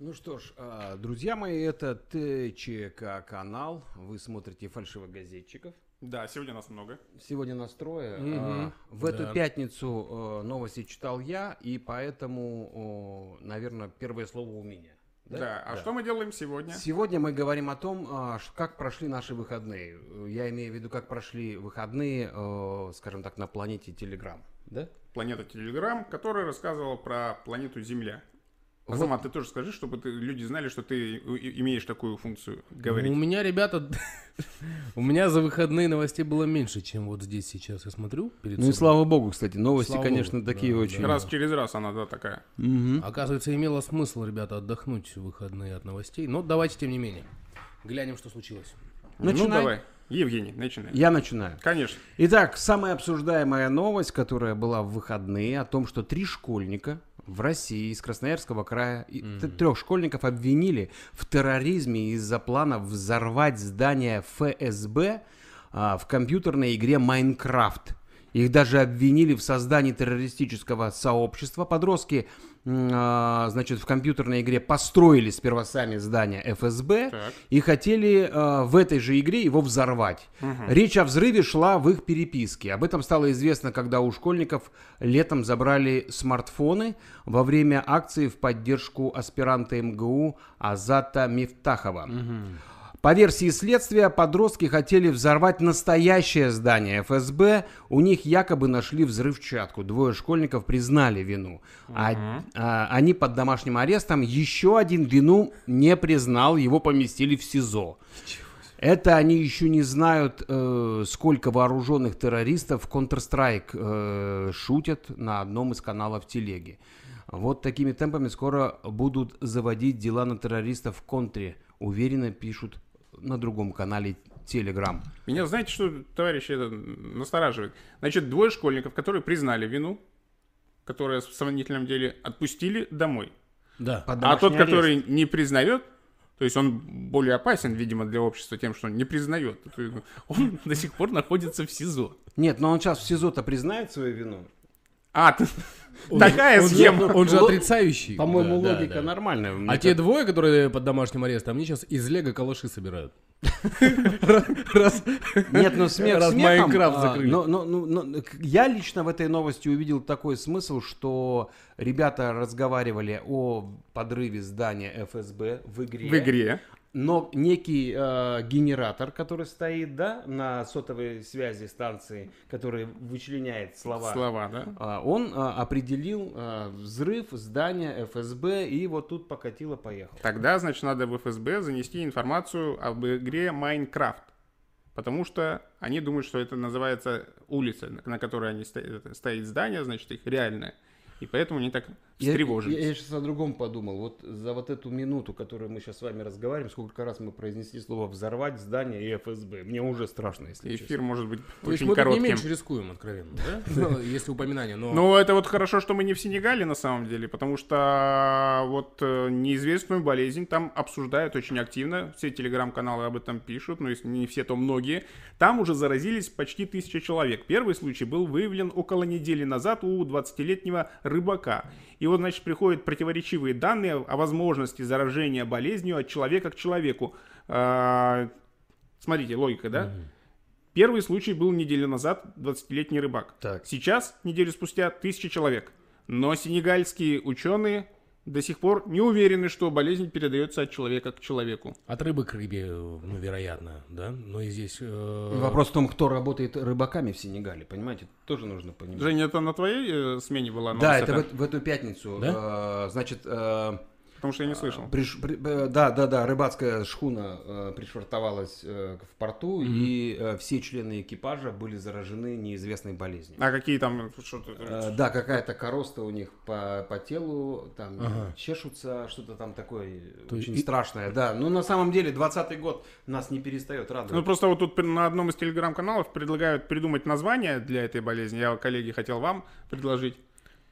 Ну что ж, а, друзья мои, это ТЧК канал. Вы смотрите фальшивых газетчиков. Да, сегодня нас много. Сегодня настрое. Мгм. В эту Да. пятницу э, новости читал я, и поэтому, наверное, первое слово у меня. Да. А что мы делаем сегодня? Сегодня мы говорим о том, а, как прошли наши выходные. Я имею в виду, как прошли выходные, скажем так, на планете Телеграм. Да? Планета Телеграм, которая рассказывала про планету Земля. Вот. Азамат, ты тоже скажи, чтобы ты- люди знали, что ты и- и- имеешь такую функцию У говорить. меня, ребята, у меня за выходные новостей было меньше, чем вот здесь сейчас я смотрю. Перед Ну и собой. слава богу, кстати, новости, Слава конечно, богу, такие да, очень. да. Раз через раз она да, такая. Мгм. Оказывается, имело смысл, ребята, отдохнуть в выходные от новостей. Но давайте, тем не менее, глянем, что случилось. Ну Начинай. давай, Евгений, начинай. Я начинаю. Конечно. Итак, самая обсуждаемая новость, которая была в выходные, о том, что три школьника в России из Красноярского края, т- трех школьников обвинили в терроризме из-за плана взорвать здание ФСБ а, в компьютерной игре Майнкрафт. Их даже обвинили в создании террористического сообщества. Подростки, значит, в компьютерной игре построили сперва сами здание ФСБ Так. и хотели э, в этой же игре его взорвать. Речь о взрыве шла в их переписке. Об этом стало известно, когда у школьников летом забрали смартфоны во время акции в поддержку аспиранта МГУ Азата Мифтахова. По версии следствия, подростки хотели взорвать настоящее здание ФСБ. У них якобы нашли взрывчатку. Двое школьников признали вину. А- а, они под домашним арестом. Еще один вину не признал. Его поместили в СИЗО. Это они еще не знают, э, сколько вооруженных террористов в Counter-Strike э, шутят на одном из каналов телеги. Вот такими темпами скоро будут заводить дела на террористов в контре, уверенно пишут на другом канале Telegram. Меня, знаете, что, товарищи, это настораживает? Значит, двое школьников, которые признали вину, которые в сомнительном деле отпустили домой. Да. Под А тот, арест. который не признает, то есть он более опасен, видимо, для общества тем, что он не признает. Он до сих пор находится в СИЗО. Нет, но он сейчас в СИЗО-то признает свою вину. А, ты- такая схема. он же отрицающий. По-моему, логика нормальная. А те двое, которые под домашним арестом, они сейчас из Лего калаши собирают. Нет, ну смех Раз смехом, Майнкрафт а, закрыли. но- ну, но к- я лично в этой новости увидел такой смысл, что ребята разговаривали о подрыве здания ФСБ в игре. В игре. Но некий э, генератор, который стоит, да, на сотовой связи станции, который вычленяет слова, Слова, да? а, он а, определил а, взрыв здания ФСБ, и вот тут покатило-поехало. Тогда, значит, надо в ФСБ занести информацию об игре Майнкрафт. Потому что они думают, что это называется улица, на- на которой они стоят, стоит здание, значит, их реальное. И поэтому они так Я, встревожились. сейчас о другом подумал. Вот за вот эту минуту, которую мы сейчас с вами разговариваем, сколько раз мы произнесли слово «взорвать здание» и ФСБ. Мне уже страшно, если честно. Эфир может быть То очень мы тут не коротким. меньше рискуем, откровенно, да? Ну, Если упоминание, но... Ну, это вот хорошо, что мы не в Сенегале на самом деле, потому что вот э, неизвестную болезнь там обсуждают очень активно, все телеграм-каналы об этом пишут, но если не все, то многие. Там уже заразились почти тысяча человек. Первый случай был выявлен около недели назад у 20-летнего рыбака. И вот, значит, приходят противоречивые данные о возможности заражения болезнью от человека к человеку. А, Смотрите, логика, да? Первый случай был неделю назад, 20-летний рыбак. Так. Сейчас, неделю спустя, тысяча человек. Но сенегальские ученые до сих пор не уверены, что болезнь передается от человека к человеку. От рыбы к рыбе, ну, вероятно, да? Но и здесь... э, Вопрос в том, кто работает рыбаками в Сенегале, понимаете? Тоже нужно понимать. Женя, это на твоей э, смене была новость? да, это в, в эту пятницу. э, значит, э, Потому что я не слышал. приш- при- э, да, да, да, рыбацкая шхуна э, пришвартовалась э, в порту, и э, все члены экипажа были заражены неизвестной болезнью. А какие там... Что-то... Э, Да, какая-то короста у них по, по телу, там чешутся, что-то там такое То очень и- страшное. Да, но на самом деле 20-й год нас не перестает Ну, радовать. просто вот тут на одном из телеграм-каналов предлагают придумать название для этой болезни. Я, коллеги, хотел вам предложить.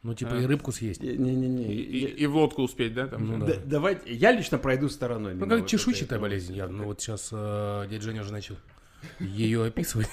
Ну, типа и рыбку съесть. Не-не-не. И, и- и в лодку успеть, да? Там? Ну, Да, да. давайте, я лично пройду стороной. Ну, как вот чешуйчатая болезнь явно. Ну, вот сейчас э, дядя Женя уже начал. ее описывать.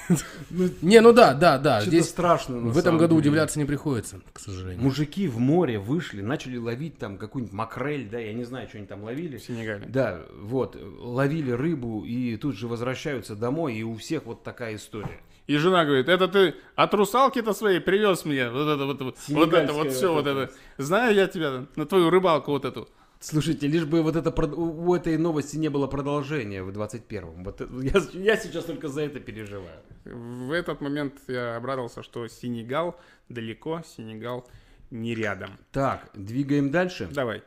Не, ну да, да, да. Здесь страшно. в этом году деле. удивляться не приходится, к сожалению. Мужики в море вышли, начали ловить там какую-нибудь макрель, да, я не знаю, что они там ловили. В Сенегале. Да, вот, ловили рыбу и тут же возвращаются домой, и у всех вот такая история. И жена говорит, это ты от русалки-то своей привез мне вот это вот, вот, вот это вот все вот это. Знаю я тебя на твою рыбалку вот эту. Слушайте, лишь бы вот это у этой новости не было продолжения в 21-м. Вот я, я сейчас только за это переживаю. В этот момент я обрадовался, что Сенегал далеко, Сенегал не рядом. Так, двигаем дальше. Давай.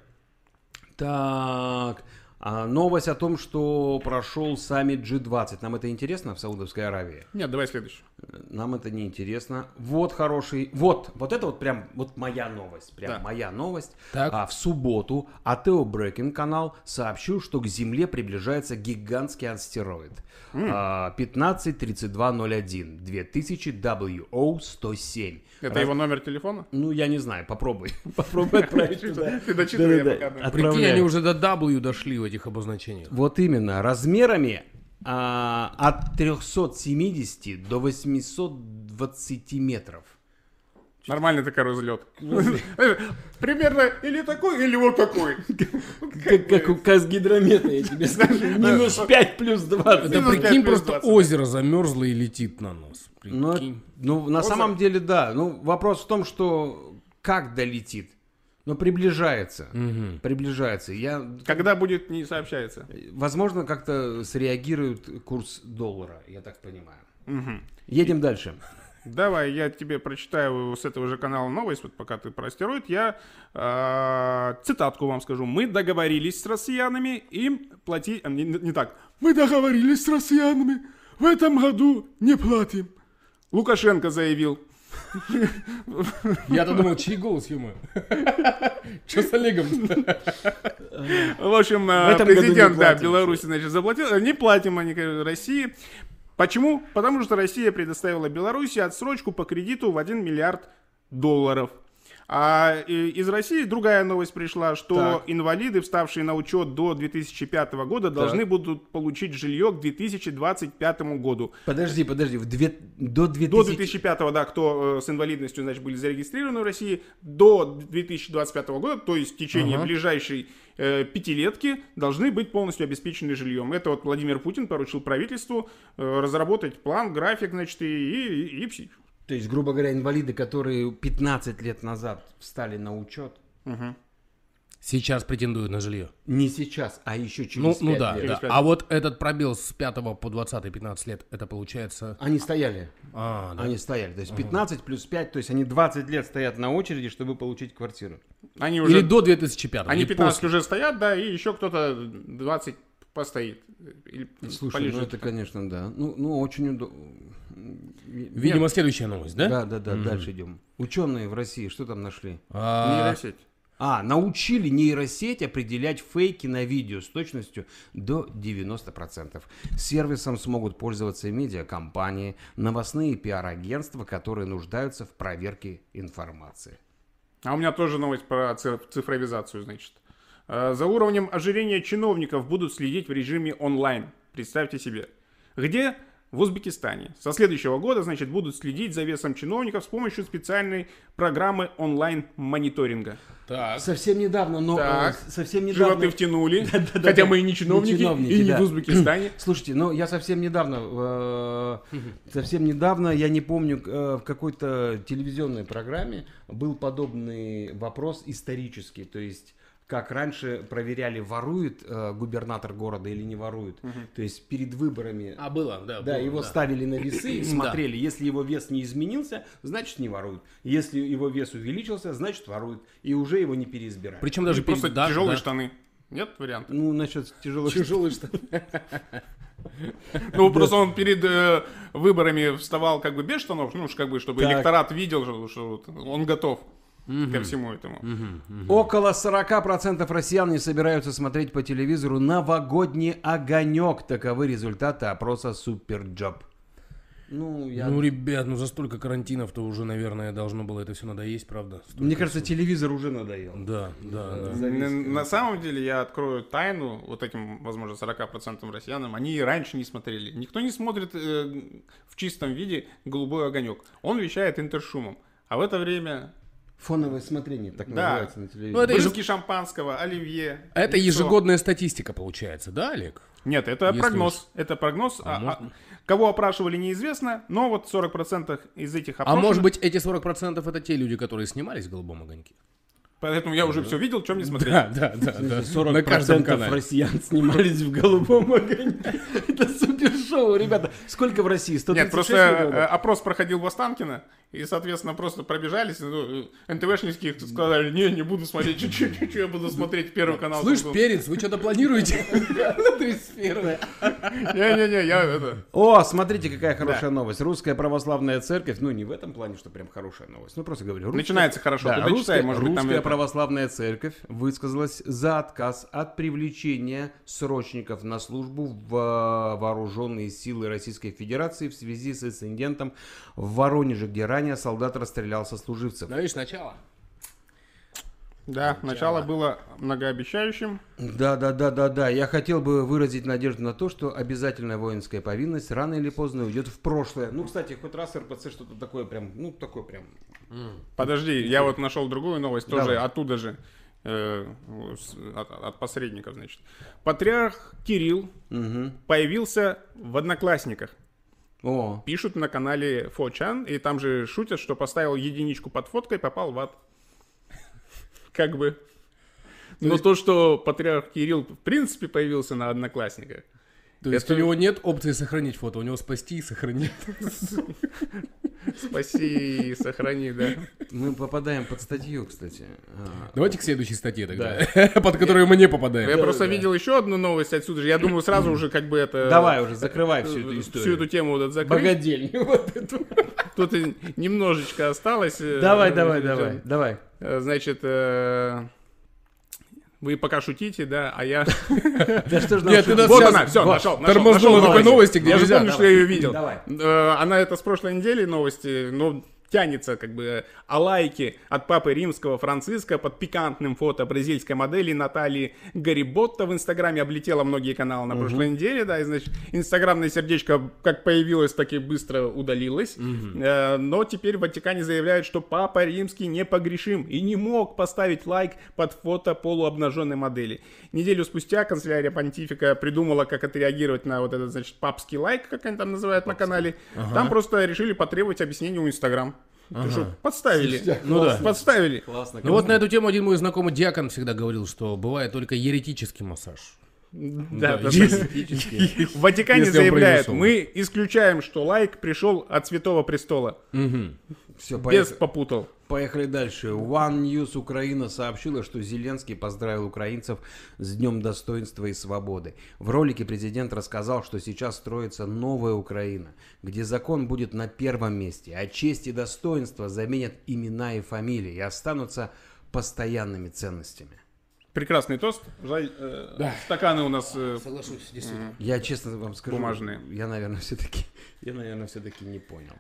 Так, а, новость о том, что прошел саммит G20. Нам это интересно в Саудовской Аравии? Нет, давай следующий. Нам это не интересно. Вот хороший. Вот, вот это вот прям вот моя новость. Прям Да. моя новость. Так. А в субботу Атео Брекин канал сообщил, что к Земле приближается гигантский астероид. А, 153201 2000 WO107. Это его номер телефона? Ну, я не знаю, попробуй. Попробуй отправить. Ты дочитывай, я Да-да-да, пока- Прикинь, они уже до W дошли этих обозначениях. Вот именно, размерами а, от 370 до 820 метров. Нормальный такой разлет. Примерно или такой, или вот такой. Как, как у Казгидромета, я тебе скажу. Минус 5 плюс 20. Это Минус прикинь, просто 20. озеро замерзло и летит на нас. Ну, ну, на самом деле, да. Ну, вопрос в том, что как долетит. Но приближается. Приближается. Я, Когда будет, не сообщается. возможно, как-то среагирует курс доллара, я так понимаю. Мгм. Едем дальше. Давай, я тебе прочитаю с этого же канала новость, вот пока ты про астероид. Я э, цитатку вам скажу. Мы договорились с россиянами им платить... а, не, не так. Мы договорились с россиянами. В этом году не платим. Лукашенко заявил. Я-то думал, чей голос ему? Че с Олегом? В общем, э, президент да. Беларуси значит, заплатил. Не платим они России. Почему? Потому что Россия предоставила Беларуси отсрочку по кредиту в 1 миллиард долларов. А из России другая новость пришла, что Так. инвалиды, вставшие на учет до 2005 года, должны будут получить жилье к 2025 году. Подожди, подожди. В две... До 2000... До 2005, да, кто э, с инвалидностью, значит, были зарегистрированы в России, до 2025 года, то есть в течение Ага. ближайшей э, пятилетки, должны быть полностью обеспечены жильем. Это вот Владимир Путин поручил правительству э, разработать план, график, значит, и, и, и То есть, грубо говоря, инвалиды, которые 15 лет назад встали на учет, Сейчас претендуют на жилье. не сейчас, а еще через Ну, 5 ну да, лет. да. А вот этот пробел с 5 по 20 15 лет, это получается... Они стояли. А, да. Они стояли. То есть 15 плюс 5, то есть они 20 лет стоят на очереди, чтобы получить квартиру. Они уже... Или до 2005 Они не 15 после. уже стоят, да, и еще кто-то 20 постоит. Или Слушай, полежит. ну это, конечно, да. Ну, ну очень удобно. Видимо, следующая новость, да? Да, да, да, дальше идем. Ученые в России что там нашли? А, Нейросеть. А, научили нейросеть определять фейки на видео с точностью до 90%. Сервисом смогут пользоваться медиакомпании, новостные пиар-агентства, которые нуждаются в проверке информации. А у меня тоже новость про ци- цифровизацию, значит. Э, За уровнем ожирения чиновников будут следить в режиме онлайн. Представьте себе. Где? В Узбекистане. Со следующего года, значит, будут следить за весом чиновников с помощью специальной программы онлайн-мониторинга. Так. Совсем недавно, но Так. э, совсем недавно. Животы втянули. Хотя мы и не чиновники, Не чиновники, и не да. в Узбекистане. Слушайте, ну я совсем недавно, э, совсем недавно, я не помню, э, в какой-то телевизионной программе был подобный вопрос исторический, то есть как раньше проверяли, ворует э, губернатор города или не ворует. То есть перед выборами, А, было, да. да, было, его да. ставили на весы и Да. смотрели, если его вес не изменился, значит не воруют. Если его вес увеличился, значит воруют. И уже его не переизбирают. Причем даже Или просто да, тяжелые да. штаны. Нет варианта? Ну, насчет тяжелых Тяжелые что Ну, просто он перед э, выборами вставал как бы без штанов, ну, как бы, чтобы Так. электорат видел, что- он готов ко всему этому. Около 40% россиян не собираются смотреть по телевизору новогодний огонек. Таковы результаты опроса Суперджоb. Ну, я... Ну, ребят, ну за столько карантинов-то уже, наверное, должно было это все надоесть, правда? Столько Мне кажется, телевизор уже надоел. Да, да, да. Н- На самом деле, я открою тайну вот этим, возможно, 40% россиянам. Они и раньше не смотрели. Никто не смотрит э, в чистом виде «Голубой огонек». Он вещает интершумом. А в это время Фоновое смотрение, так Да. называется на телевизоре. Ну, это бутылки шампанского, оливье. Это яйцо. ежегодная статистика получается, да, Олег? Нет, это Если прогноз. Это прогноз. А А- а- можно? кого опрашивали, неизвестно, но вот 40% из этих А опрошенных... может быть, эти 40% это те люди, которые снимались в «Голубом огоньке»? Поэтому я уже все видел, чем не смотреть. Да, да, да. да. 40% На каждом канале. россиян снимались в голубом огоньке. Это супершоу, ребята. Сколько в России? 136 Нет, просто э, опрос проходил в Останкино, и, соответственно, просто пробежались, ну, э, НТВшники сказали, не, не буду смотреть, чуть-чуть, я буду смотреть Первый канал. Слышь, Перец, вы что-то планируете? 31 Не-не-не, я это... О, смотрите, какая хорошая новость. Русская православная церковь, ну не в этом плане, что прям хорошая новость, ну просто говорю. Начинается хорошо, русская, может быть, русская православная церковь высказалась за отказ от привлечения срочников на службу в э, вооруженные силы Российской Федерации в связи с инцидентом в Воронеже, где ранее солдат расстрелял сослуживцев. Ну, видишь, сначала. Да, начало было многообещающим. Да, да, да, да, да. Я хотел бы выразить надежду на то, что обязательная воинская повинность рано или поздно уйдет в прошлое. Ну, кстати, хоть раз РПЦ что-то такое прям, ну, такое прям. Подожди, я вот нашел другую новость, тоже Давай. оттуда же, э, от, от посредников, значит. Патриарх Кирилл Мгм. появился в Одноклассниках. О, Пишут на канале Фочан, и там же шутят, что поставил единичку под фоткой, попал в ад. Как бы. Но то, что патриарх Кирилл в принципе появился на Одноклассниках, То есть у него нет опции сохранить фото, у него спасти и сохранить. спаси и сохрани, да. мы попадаем под статью, кстати. А, Давайте к следующей статье тогда, под которую мы не Я попадаем. просто видел еще одну новость отсюда же. Я думаю, сразу уже как бы это... Давай уже, закрывай всю эту Всю историю. эту тему вот закрыть. Богадельню вот эту. Тут немножечко осталось. э, Давай, давай, давай, давай. э, Значит, э, вы пока шутите, да, а я... Да что ж Нет, ты Вот она, все, нашел, нашел, Тормознула нашел такой новости, где Я же помню, что я ее видел. Давай. Э, Она это с прошлой недели новости, но тянется как бы о лайке от папы римского Франциска под пикантным фото бразильской модели Натальи Гариботта в Инстаграме облетела многие каналы на прошлой неделе, да, и значит инстаграмное сердечко как появилось, так и быстро удалилось, Э, но теперь в Ватикане заявляют, что папа римский непогрешим и не мог поставить лайк под фото полуобнаженной модели. Неделю спустя канцелярия понтифика придумала, как отреагировать на вот этот, значит, папский лайк, как они там называют на канале. Там просто решили потребовать объяснения у Инстаграм. Ты что, подставили. Ну да. Подставили. Классно. Ну вот на эту тему один мой знакомый диакон всегда говорил, что бывает только еретический массаж. Да, да, В Ватикане произошел. мы исключаем, что лайк пришел от Святого Престола. Все, Без попутал. Поехали дальше. One News Украина сообщила, что Зеленский поздравил украинцев с Днем достоинства и свободы. В ролике президент рассказал, что сейчас строится новая Украина, где закон будет на первом месте, а честь и достоинство заменят имена и фамилии и останутся постоянными ценностями. Прекрасный тост. Жаль, э, стаканы у нас э, Соглашусь, действительно. Я честно вам скажу, Бумажные. я, наверное, все-таки, я, наверное, все-таки не понял.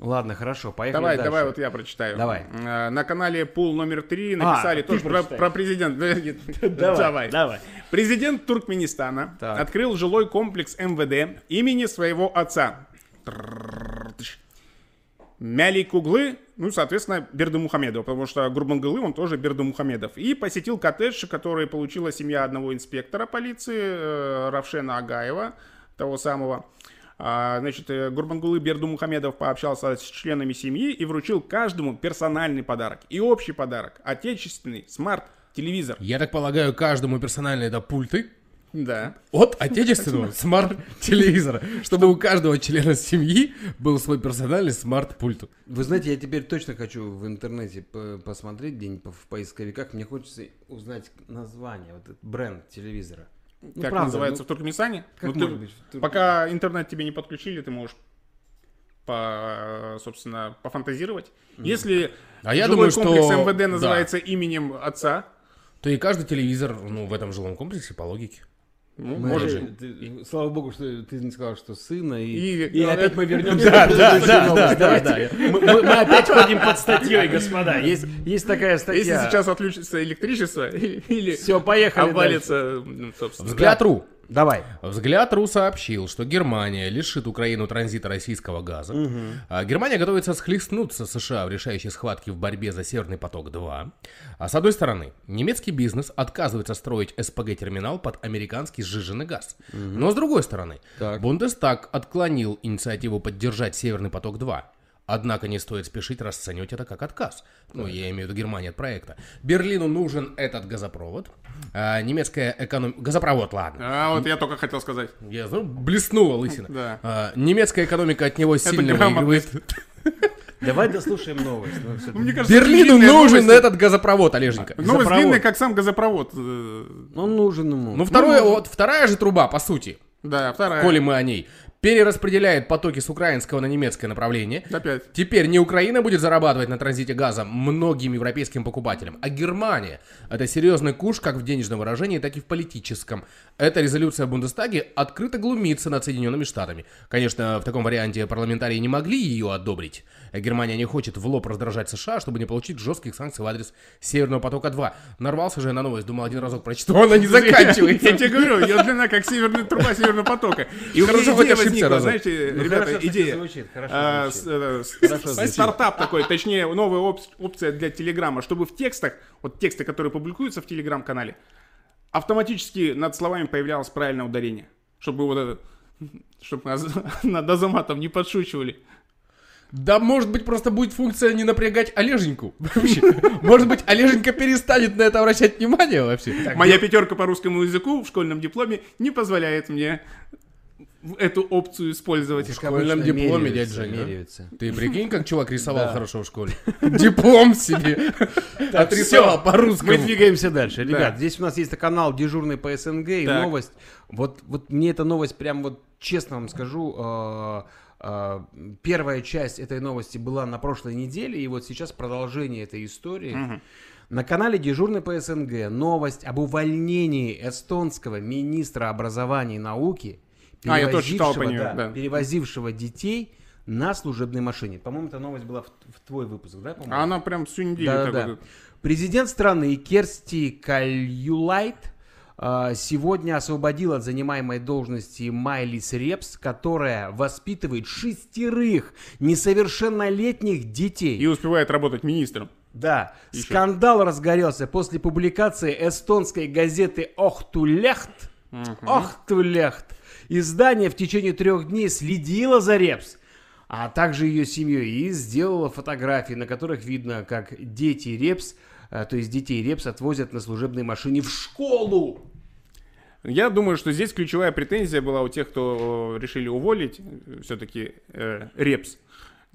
Ладно, хорошо, поехали Давай, дальше. давай, вот я прочитаю. Давай. Э, На канале Пул номер три написали ты тоже про, про президента. Давай, давай. Президент Туркменистана Так. открыл жилой комплекс МВД имени своего отца. Мяликуглы, ну, соответственно, Бердымухамедова, потому что Гурбангулы, он тоже Бердымухамедов. И посетил коттедж, который получила семья одного инспектора полиции, э, Равшена Агаева, того самого. А, Значит, э, Гурбангулы Бердымухамедов пообщался с членами семьи и вручил каждому персональный подарок. И общий подарок. Отечественный смарт-телевизор. Я так полагаю, каждому персонально это пульты Да. от отечественного смарт-телевизора, чтобы у каждого члена семьи был свой персональный смарт-пульт. Вы знаете, я теперь точно хочу в интернете по- посмотреть где-нибудь в поисковиках. Мне хочется узнать название, вот этот бренд телевизора. Ну, как правда, называется ну, в Туркменистане? как Ну, ты- может быть в Тур- Пока интернет тебе не подключили, ты можешь по, собственно, пофантазировать. Если А я жилой думаю, что- комплекс МВД да. называется именем отца, То и каждый телевизор, ну, в этом жилом комплексе по логике. Ну, Мы может, же- ты- слава богу, что ты не сказал, что сына, и, И- и опять мы вернемся Да, к да, предыдущей да, новости. да, да, Давайте. Мы, мы- мы опять ходим под статьей, господа. Есть, есть такая статья. Если сейчас отключится электричество или Все, поехали обвалится, ну, собственно. Взгляд.ру. Давай. Взгляд.ру сообщил, что Германия лишит Украину транзита российского газа. А Германия готовится схлестнуться с США в решающей схватке в борьбе за Северный поток-2. А с одной стороны, немецкий бизнес отказывается строить СПГ-терминал под американский сжиженный газ. Но с другой стороны, Так. Бундестаг отклонил инициативу поддержать Северный поток-2. Однако не стоит спешить расценивать это как отказ. Ну, я имею в виду Германию от проекта. Берлину нужен этот газопровод. А немецкая экономика... Газопровод, ладно. А вот я только хотел сказать. Я знаю, блеснула лысина. Да. А, немецкая экономика от него сильно выигрывает. Давай дослушаем новость. Ну. Мне кажется, Берлину нужен новость. этот газопровод, Олеженька. Новость Газопровод. длинная, как сам газопровод. Э, Он нужен ему. Ну, второе, вот вторая же труба, по сути, Да, вторая. коли мы о ней, перераспределяет потоки с украинского на немецкое направление. Опять. Теперь не Украина будет зарабатывать на транзите газа многим европейским покупателям, а Германия. Это серьезный куш как в денежном выражении, так и в политическом. Эта резолюция в Бундестаге открыто глумится над Соединенными Штатами. Конечно, в таком варианте парламентарии не могли ее одобрить. Германия не хочет в лоб раздражать США, чтобы не получить жестких санкций в адрес Северного потока-2. Нарвался же я на новость, думал один разок прочитал, она не заканчивается. Я тебе говорю, ее длина как северная труба Северного потока. И у меня идея возникла, знаете, Ну, ребята, хорошо, идея. звучит, хорошо А, звучит. с- э, Хорошо звучит. Стартап такой, точнее, новая оп- опция для Телеграма, чтобы в текстах, вот тексты, которые публикуются в Телеграм-канале, автоматически над словами появлялось правильное ударение. Чтобы вот это, чтобы нас над Азаматом не подшучивали. Да, может быть, просто будет функция не напрягать Олеженьку. Вообще. Может быть, Олеженька перестанет на это обращать внимание вообще. Моя пятерка по русскому языку в школьном дипломе не позволяет мне эту опцию использовать. В школьном дипломе, дядя меряются. Ты прикинь, как чувак рисовал хорошо в школе. Диплом себе. Отрисовал Мы по-русскому. двигаемся дальше. Ребят, здесь у нас есть канал Дежурный по СНГ и новость. Вот, вот мне эта новость прям вот честно вам скажу. э, э, первая часть этой новости была на прошлой неделе, и вот сейчас продолжение этой истории. На канале Дежурный по СНГ новость об увольнении эстонского министра образования и науки, А, я тоже читал по ней, да, да. перевозившего детей на служебной машине. По-моему, эта новость была в, в твой выпуск, да? А она прям всю неделю Да, да. вот. Президент страны Керсти Кальюлайт а, сегодня освободил от занимаемой должности Майлис Репс, которая воспитывает шестерых несовершеннолетних детей. И успевает работать министром. Да, Еще. скандал разгорелся после публикации эстонской газеты Охтулехт. Охтулехт. Издание в течение трех дней следило за Репс, а также ее семьей и сделало фотографии, на которых видно, как дети Репс, э, то есть детей Репс отвозят на служебной машине в школу. Я думаю, что здесь ключевая претензия была у тех, кто э, решили уволить все-таки Репс.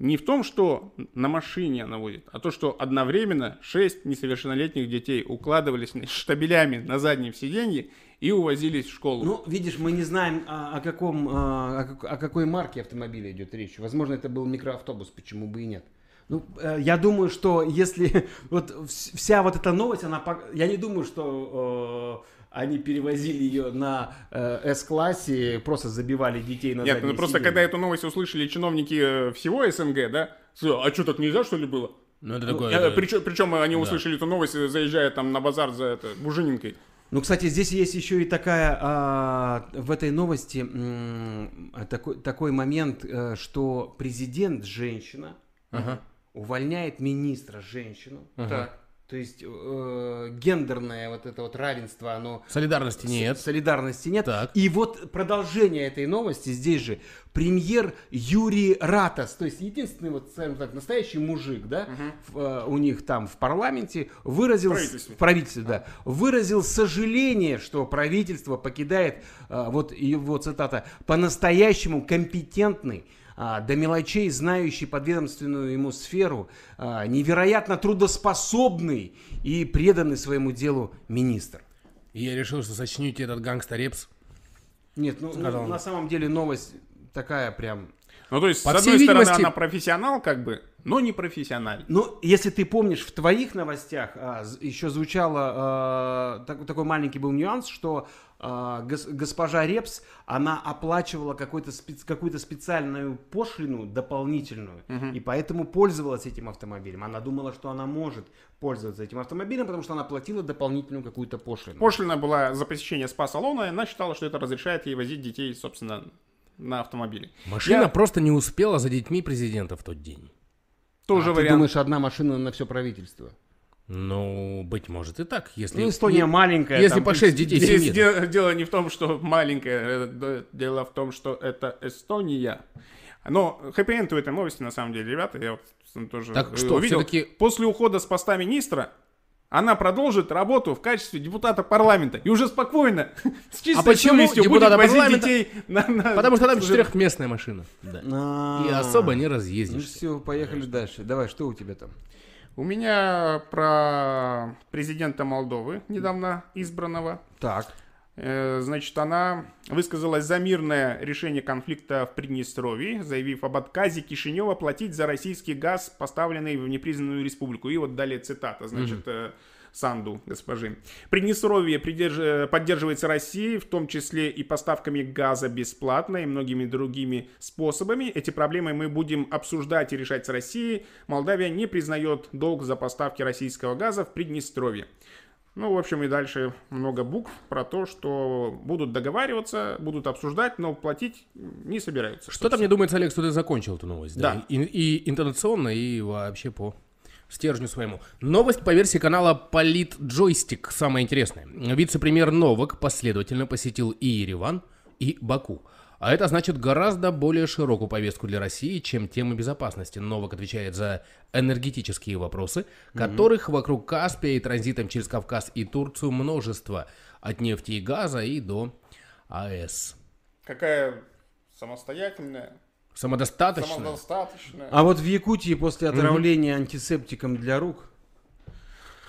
Не в том, что на машине она водит, а то, что одновременно шесть несовершеннолетних детей укладывались штабелями на заднем сиденье и увозились в школу. Ну, видишь, мы не знаем, а, о, каком, а, о, о какой марке автомобиля идет речь. Возможно, это был микроавтобус, почему бы и нет. Ну, э, я думаю, что если вот вс- вся вот эта новость, она, я не думаю, что э, они перевозили ее на э, С-классе, просто забивали детей на Нет, ну просто сиденье. когда эту новость услышали чиновники э, всего СНГ, да, а что так нельзя, что ли, было? Ну, это такое... причем, причем они услышали эту новость, заезжая там на базар за это, буженинкой. Ну, кстати, здесь есть еще и такая, а, в этой новости м, такой, такой момент, э, что президент женщина Ага. увольняет министра женщину. Так. То есть э, гендерное вот это вот равенство, оно Солидарности нет. солидарности нет. Так. И вот продолжение этой новости здесь же премьер Юрий Ратас, то есть единственный вот, скажем так, настоящий мужик, да, в, э, у них там в парламенте выразил В правительстве. в правительстве, да, выразил сожаление, что правительство покидает э, вот его цитата по-настоящему компетентный до мелочей знающий подведомственную ему сферу, а, невероятно трудоспособный и преданный своему делу министр. И я решил, что сочините этот гангста Репс. Нет, ну, ну, на самом деле новость такая прям... Ну, то есть, По с одной стороны, видимости- она профессионал, как бы, но не профессиональ. Ну, если ты помнишь, в твоих новостях а, еще звучало а, так- такой маленький был нюанс, что а, госпожа Репс, она оплачивала какой-то спец- какую-то специальную пошлину дополнительную, и поэтому пользовалась этим автомобилем. Она думала, что она может пользоваться этим автомобилем, потому что она платила дополнительную какую-то пошлину. Пошлина была за посещение спа-салона, и она считала, что это разрешает ей возить детей, собственно, на автомобиле. Машина Я- просто не успела за детьми президента в тот день. Тоже А ты вариант. думаешь, одна машина на все правительство? Ну, быть может и так, если... Ну, Эстония маленькая. Если там по 6 детей Здесь семьи. де- дело не в том, что маленькая, э, дело в том, что это Эстония. Но хэппи-энд у этой новости, на самом деле, ребята, я вот тоже Так э, что, увидел. всё-таки- После ухода с поста министра она продолжит работу в качестве депутата парламента. И уже спокойно, с чистой А почему будет депутата возить парламента? детей на... на- Потому что там четырехместная машина. Да. А, И особо не Ну разъездишься. все, поехали дальше. Давай, что у тебя там? У меня про президента Молдовы, недавно избранного. Так. Э, Значит, она высказалась за мирное решение конфликта в Приднестровье, заявив об отказе Кишинева платить за российский газ, поставленный в непризнанную республику. И вот далее цитата, значит, э, Санду, госпожи. Приднестровье придерж- поддерживается Россией, в том числе и поставками газа бесплатно и многими другими способами. Эти проблемы мы будем обсуждать и решать с Россией. Молдавия не признает долг за поставки российского газа в Приднестровье. Ну, в общем, и дальше много букв про то, что будут договариваться, будут обсуждать, но платить не собираются. Что-то мне думается, Олег, что ты закончил эту новость. Да. Да. И, и интонационно, и вообще по стержню своему. Новость по версии канала Полит Джойстик. Самое интересное. Вице-премьер Новак последовательно посетил и Ереван, и Баку. А это значит гораздо более широкую повестку для России, чем тема безопасности. Новак отвечает за энергетические вопросы, которых вокруг Каспия и транзитом через Кавказ и Турцию множество. От нефти и газа и до АЭС. Какая самостоятельная, Самодостаточно. самодостаточная. А вот в Якутии после отравления антисептиком для рук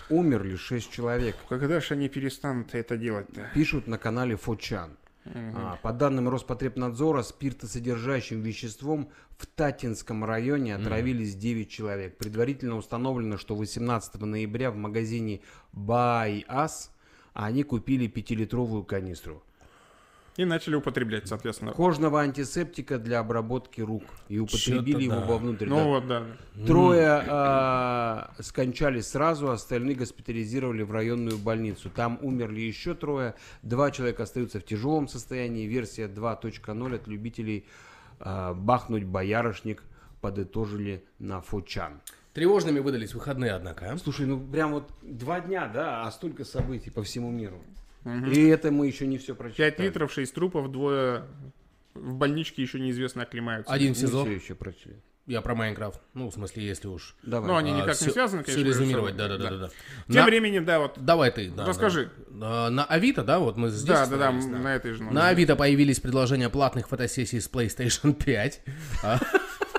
умерли 6 человек. Когда же они перестанут это делать-то? Пишут на канале Фочан. А, по данным Роспотребнадзора, спиртосодержащим веществом в Татинском районе отравились 9 человек. Предварительно установлено, что 18 ноября в магазине Байас они купили 5-литровую канистру И начали употреблять, соответственно. кожного антисептика для обработки рук и употребили его да. вовнутрь. Ну да. вот, да. Трое а, скончались сразу, остальные госпитализировали в районную больницу. Там умерли еще трое. Два человека остаются в тяжелом состоянии. Версия 2.0 от любителей а, бахнуть боярышник подытожили на Фочан. Тревожными выдались выходные, однако. а? Слушай, ну прям вот два дня, да, а столько событий по всему миру. И это мы еще не все прочитали. 5 литров, 6 трупов, двое в больничке еще неизвестно оклемаются. Один СИЗО. все еще прочли. Я про Майнкрафт. Ну, в смысле, если уж... Давай. Ну, они а, никак не всё- связаны, конечно. между резюмировать, да-да-да. Тем На- временем, да, вот. Давай ты. да, Расскажи. да. А, На Авито, да, вот мы здесь Да, да, да, остановились, на этой же. На Авито появились предложения платных фотосессий с PlayStation 5. А,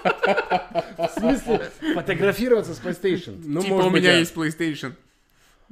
В смысле? Фотографироваться с PlayStation? Ну, Типа у меня есть PlayStation.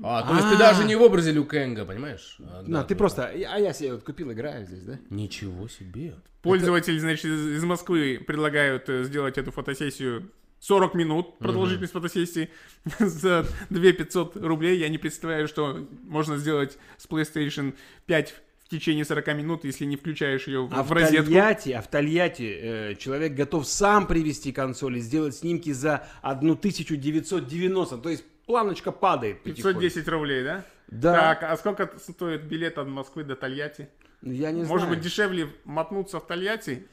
А, то есть ты даже не в образе Лю Кэнга, понимаешь? А, На, да, ты ну, просто... А я себе вот купил, играю здесь, да? Ничего себе. Пользователи, значит, из Москвы предлагают э, сделать эту фотосессию 40 минут продолжительность фотосессии за 2 500 рублей. Я не представляю, что можно сделать с PlayStation 5 в течение 40 минут, если не включаешь ее А в в розетку. Тольятти, а в Тольятти э, человек готов сам привести консоль и сделать снимки за 1990. То есть планочка падает. потихоньку. 510 рублей, да? Да. Так, а сколько стоит билет от Москвы до Тольятти? Я не Может знаю. быть, дешевле мотнуться в Тольятти,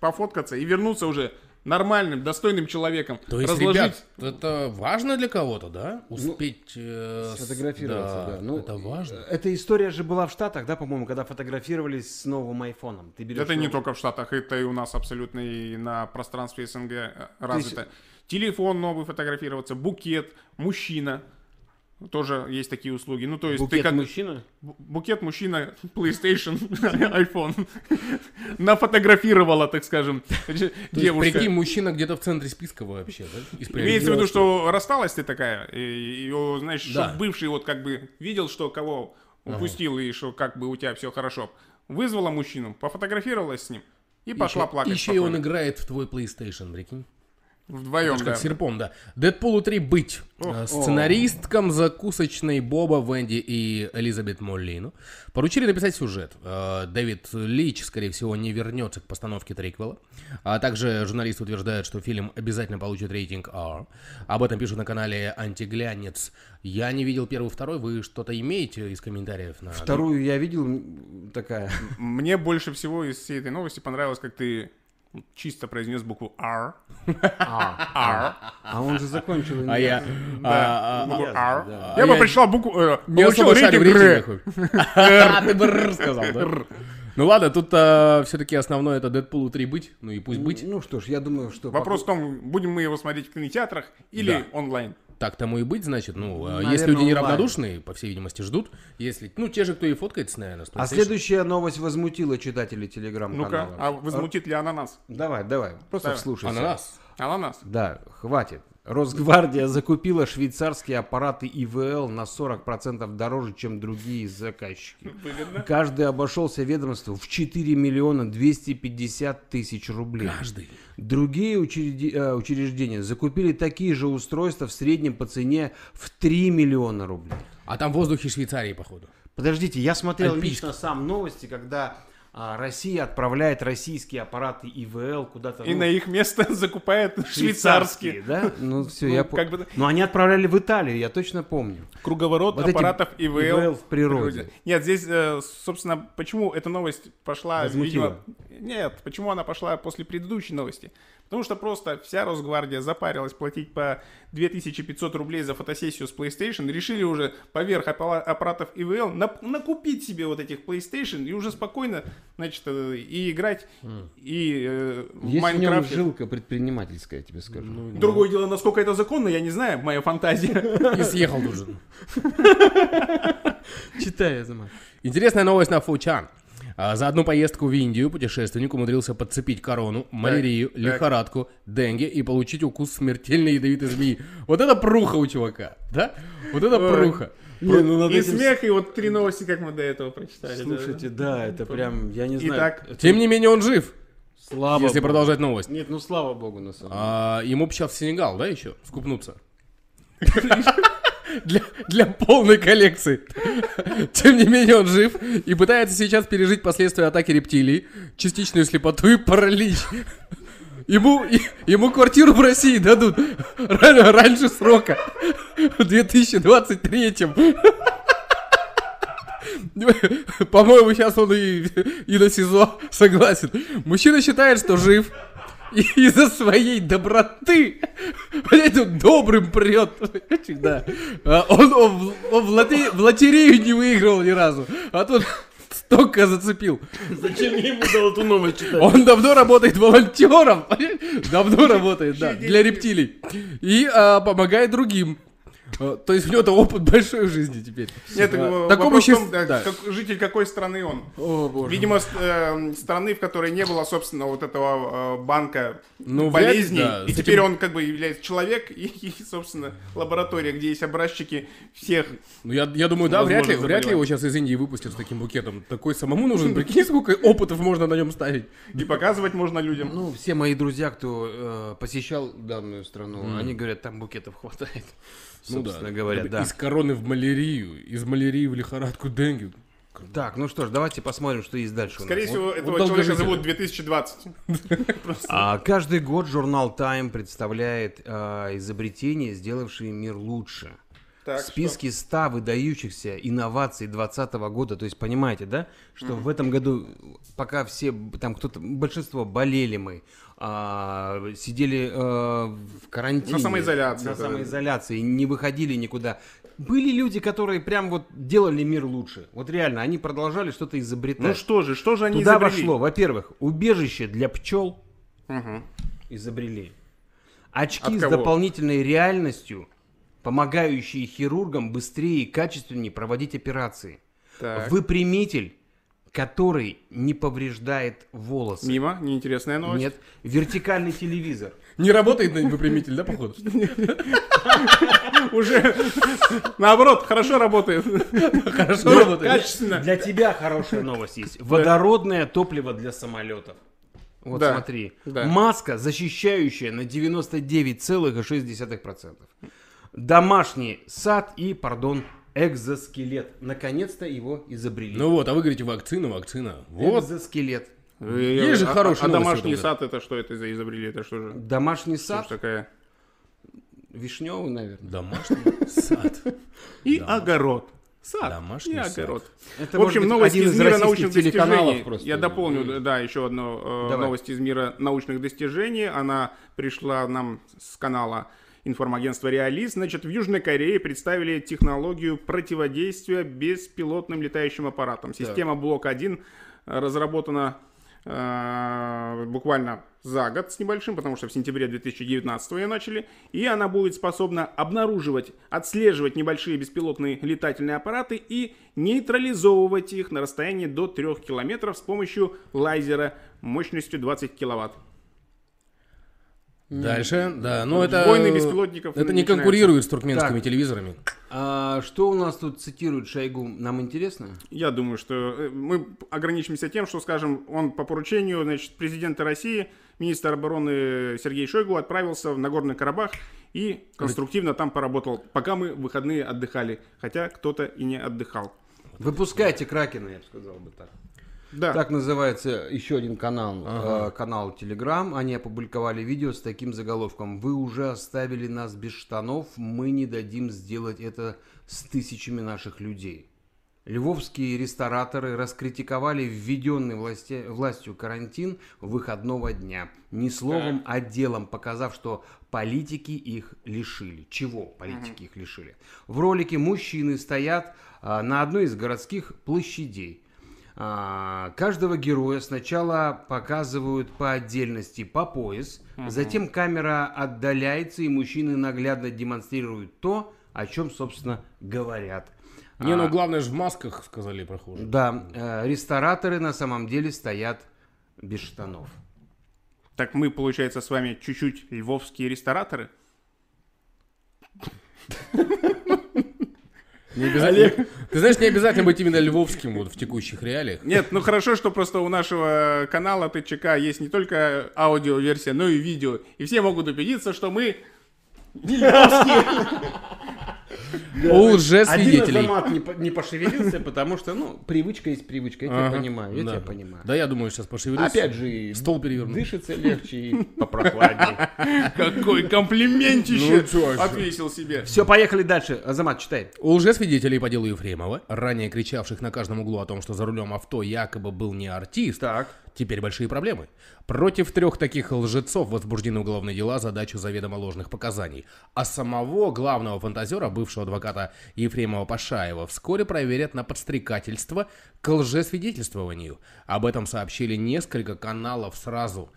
пофоткаться и вернуться уже нормальным, достойным человеком. То есть, разложить ребят, это важно для кого-то, да? Успеть... э, с- Сфотографироваться, да. Ну, это важно. Эта история же была в Штатах, да, по-моему, когда фотографировались с новым айфоном. Ты берешь Это не новый- только в Штатах, это и у нас абсолютно и на пространстве СНГ э, развито. Телефон новый фотографироваться, букет, мужчина. Тоже есть такие услуги. Ну, то есть Букет ты как... мужчина? бу- Букет мужчина, PlayStation, iPhone. Нафотографировала, так скажем, девушка. прикинь, мужчина где-то в центре списка вообще, да? Имеется в виду, что рассталась ты такая, и, знаешь, бывший вот как бы видел, что кого упустил, и что как бы у тебя все хорошо. Вызвала мужчину, пофотографировалась с ним, И пошла плакать Еще и он играет в твой PlayStation, прикинь. Вдвоем, Как да. серпом, да. Дэдпулу 3 быть. Э, Сценаристкам закусочной Боба, Венди и Элизабет Моллину поручили написать сюжет. Э, Дэвид Лич, скорее всего, не вернется к постановке триквела. А также журналист утверждает, что фильм обязательно получит рейтинг R. Об этом пишут на канале Антиглянец. Я не видел первый, второй. Вы что-то имеете из комментариев на... Вторую я видел, такая. Мне больше всего из всей этой новости понравилось, как ты чисто произнес букву R. R. А он же закончил. А я... А, R. да. Я А бы пришла букву... э, Не получил особо шарю в рейтинг. А, ты бррр сказал, да? Ну ладно, тут все-таки основное это Дэдпулу 3 быть, ну и пусть быть. Ну что ж, я думаю, что... Вопрос в том, будем мы его смотреть в кинотеатрах или Да. онлайн. Так тому и быть, значит, ну, э, Наверное, если люди неравнодушные, по всей видимости, ждут, если, ну, те же, кто и фоткается, наверное, А следующая новость возмутила читателей Ну-ка, телеграм-канала. а возмутит ли ананас? Давай, давай, просто Давай. вслушайся. Ананас. Ананас. Да, хватит. Росгвардия закупила швейцарские аппараты ИВЛ на 40% дороже, чем другие заказчики. Выгодно. Каждый обошелся ведомству в 4 миллиона 250 тысяч рублей. Каждый. Другие учреди- э, учреждения закупили такие же устройства в среднем по цене в 3 миллиона рублей. А там в воздухе Швейцарии, походу. Подождите, я смотрел Альпийский. лично сам новости, когда а, Россия отправляет российские аппараты ИВЛ куда-то. И ну, на их место закупает швейцарские. да? Ну все, Ну, я как бы- помню. Но они отправляли в Италию, я точно помню. Круговорот Вот аппаратов ИВЛ, ИВЛ в природе. Нет, здесь, э, собственно, почему эта новость пошла, Возмутила. видимо... Нет, почему она пошла после предыдущей новости? Потому что просто вся Росгвардия запарилась платить по 2500 рублей за фотосессию с PlayStation, решили уже поверх аппаратов ИВЛ нап- накупить себе вот этих PlayStation и уже спокойно, значит, э, и играть, и э, в Есть в нем Майнкрафте. жилка предпринимательская, я тебе скажу. Другое дело, насколько это законно, я не знаю, моя фантазия. И съехал же. Читай, Азамат. Интересная новость на Фучан. А, За одну поездку в Индию путешественник умудрился подцепить корону, малярию, так. лихорадку, денге и получить укус смертельной ядовитой змеи. Вот это пруха у чувака, да? Вот это пруха. Не, ну И этим- смех, и вот три новости, как мы до этого прочитали. да. Слушайте, да, это прям, я не знаю. Итак, это- Тем не менее он жив, слава если богу. продолжать новость. Нет, ну слава богу, на самом деле. А, ему бы сейчас в Сенегал, да, еще? Скупнуться. Для, для полной коллекции. Тем не менее, он жив и пытается сейчас пережить последствия атаки рептилий, частичную слепоту и паралич. Ему, ему квартиру в России дадут ран- раньше срока. В 2023-м. По-моему, сейчас он и, и на СИЗО согласен. Мужчина считает, что жив. Из-за своей доброты, понимаете, он добрым прет. Да. А Он, он в- он в, лоте- в лотерею не выиграл ни разу. А тут столько зацепил. Зачем я ему дал эту новость читать? Он давно работает волонтером. Давно работает, да, для рептилий. И а, помогает другим. То есть у него опыт большой в жизни теперь. Нет, такому как- житель какой страны он. Видимо, с- э, страны, в которой не было, собственно, вот этого э, банка Ну, болезней. И теперь он как бы является человек и, собственно, лаборатория, где есть образчики всех. Ну, я, я думаю, да, вряд ли, вряд ли его сейчас из Индии выпустят с таким букетом. Такой самому нужен. Прикинь, сколько опытов можно на нем ставить. И показывать можно людям. Ну, все мои друзья, кто э, посещал данную страну, они говорят, там букетов хватает. Ну Собственно да. говоря, да. Из короны в малярию, из малярии в лихорадку денgue. Так, ну что ж, давайте посмотрим, что есть дальше. у нас. Скорее всего, вот этого человека долгожители. зовут 2020. А, каждый год журнал Time представляет а, изобретения, сделавшие мир лучше. Так, в списке 100 выдающихся инноваций 2020 года, то есть понимаете, да, что в этом году, пока все, там кто-то, большинство болели мы, а, сидели а, в карантине. На самоизоляции, На самоизоляции, не выходили никуда. Были люди, которые прям вот делали мир лучше. Вот реально, они продолжали что-то изобретать. Ну что же, что же они Туда изобрели? вошло, во-первых, убежище для пчел Мгм. изобрели. Очки От с кого? дополнительной реальностью, помогающие хирургам быстрее и качественнее проводить операции. Так. Выпрямитель, который не повреждает волосы. Мимо, неинтересная новость. Нет, вертикальный телевизор. Не работает выпрямитель, да, походу? Уже наоборот, хорошо работает. Хорошо работает. Качественно. Для тебя хорошая новость есть. Водородное топливо для самолетов. Вот Да, смотри. да. Маска, защищающая на 99,6%. Домашний сад и, пардон, экзоскелет. Наконец-то его изобрели. Ну вот, а вы говорите вакцина, вакцина. Вот. Экзоскелет. Есть же А- хорошие а, новости домашний сад это что это за изобрели? Это что же? Домашний Что сад, такая? вишневый, наверное. Домашний сад. И огород. Сад. Домашний и огород. Это, в общем, новости из мира научных достижений. просто. Я дополню, да, еще одну э, новость из мира научных достижений. Она пришла нам с канала информагентства Реалист. Значит, в Южной Корее представили технологию противодействия беспилотным летающим аппаратам. Система Блок-1 разработана э, буквально за год с небольшим, потому что в сентябре 2019 ее начали, и она будет способна обнаруживать, отслеживать небольшие беспилотные летательные аппараты и нейтрализовывать их на расстоянии до 3 километров с помощью лазера мощностью 20 киловатт. Дальше, да, ну это... Войны беспилотников Это не конкурирует с туркменскими Так. телевизорами. А, что у нас тут цитирует Шойгу? Нам интересно? Я думаю, что э, мы ограничимся тем, что, скажем, он по поручению значит, президента России, министр обороны Сергей Шойгу отправился в Нагорный Карабах и конструктивно там поработал, пока мы в выходные отдыхали, хотя кто-то и не отдыхал. Выпускайте Кракена, я бы сказал бы так. Да, Так называется еще один канал, э, канал Telegram. Они опубликовали видео с таким заголовком. Вы уже оставили нас без штанов, мы не дадим сделать это с тысячами наших людей. Львовские рестораторы раскритиковали введенный власти- властью карантин выходного дня. Не словом, а делом, показав, что политики их лишили. Чего политики их лишили? В ролике мужчины стоят а, на одной из городских площадей. А, Каждого героя сначала показывают по отдельности по пояс, затем камера отдаляется и мужчины наглядно демонстрируют то, о чем, собственно, говорят. Не, А, ну главное же в масках, сказали прохожие. Да, э, рестораторы на самом деле стоят без штанов. так мы, получается, с вами чуть-чуть львовские рестораторы. Не обязательно- Ты знаешь, не обязательно быть именно львовским вот в текущих реалиях. Нет, ну хорошо, что просто у нашего канала ТЧК есть не только аудиоверсия, но и видео. И все могут убедиться, что мы не львовские. Лжесвидетелей. Один автомат не, по- не пошевелился, потому что, ну, привычка есть привычка, я тебя понимаю, я тебя понимаю. Да, я думаю, сейчас пошевелюсь. Опять же, Стол переверну. дышится легче и попрохладнее. Какой комплиментище Ну, отвесил себе. Все, поехали дальше. Азамат, читай. У лжесвидетелей по делу Ефремова, ранее кричавших на каждом углу о том, что за рулем авто якобы был не артист, Так. Теперь большие проблемы. Против трех таких лжецов возбуждены уголовные дела за дачу заведомо ложных показаний. А самого главного фантазера, бывшего адвоката Ефремова Пашаева, вскоре проверят на подстрекательство к лжесвидетельствованию. Об этом сообщили несколько каналов сразу.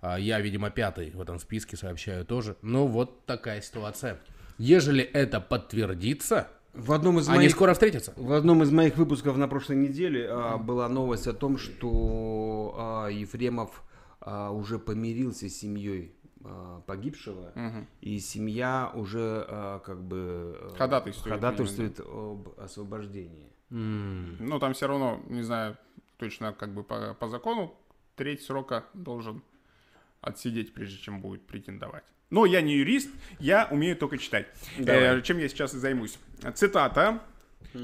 А Я, видимо, пятый в этом списке сообщаю тоже. Ну, вот такая ситуация. Ежели это подтвердится, В одном из они моих... скоро встретятся. В одном из моих выпусков на прошлой неделе а, была новость о том, что а, Ефремов а, уже помирился с семьей а, погибшего, и семья уже а, как бы а, Ходатайствует, ходатайствует об освобождении. Ну, там все равно, не знаю, точно как бы по, по закону, треть срока должен отсидеть, прежде чем будет претендовать. Но я не юрист, я умею только читать. Давай. Э, чем я сейчас и займусь. Цитата.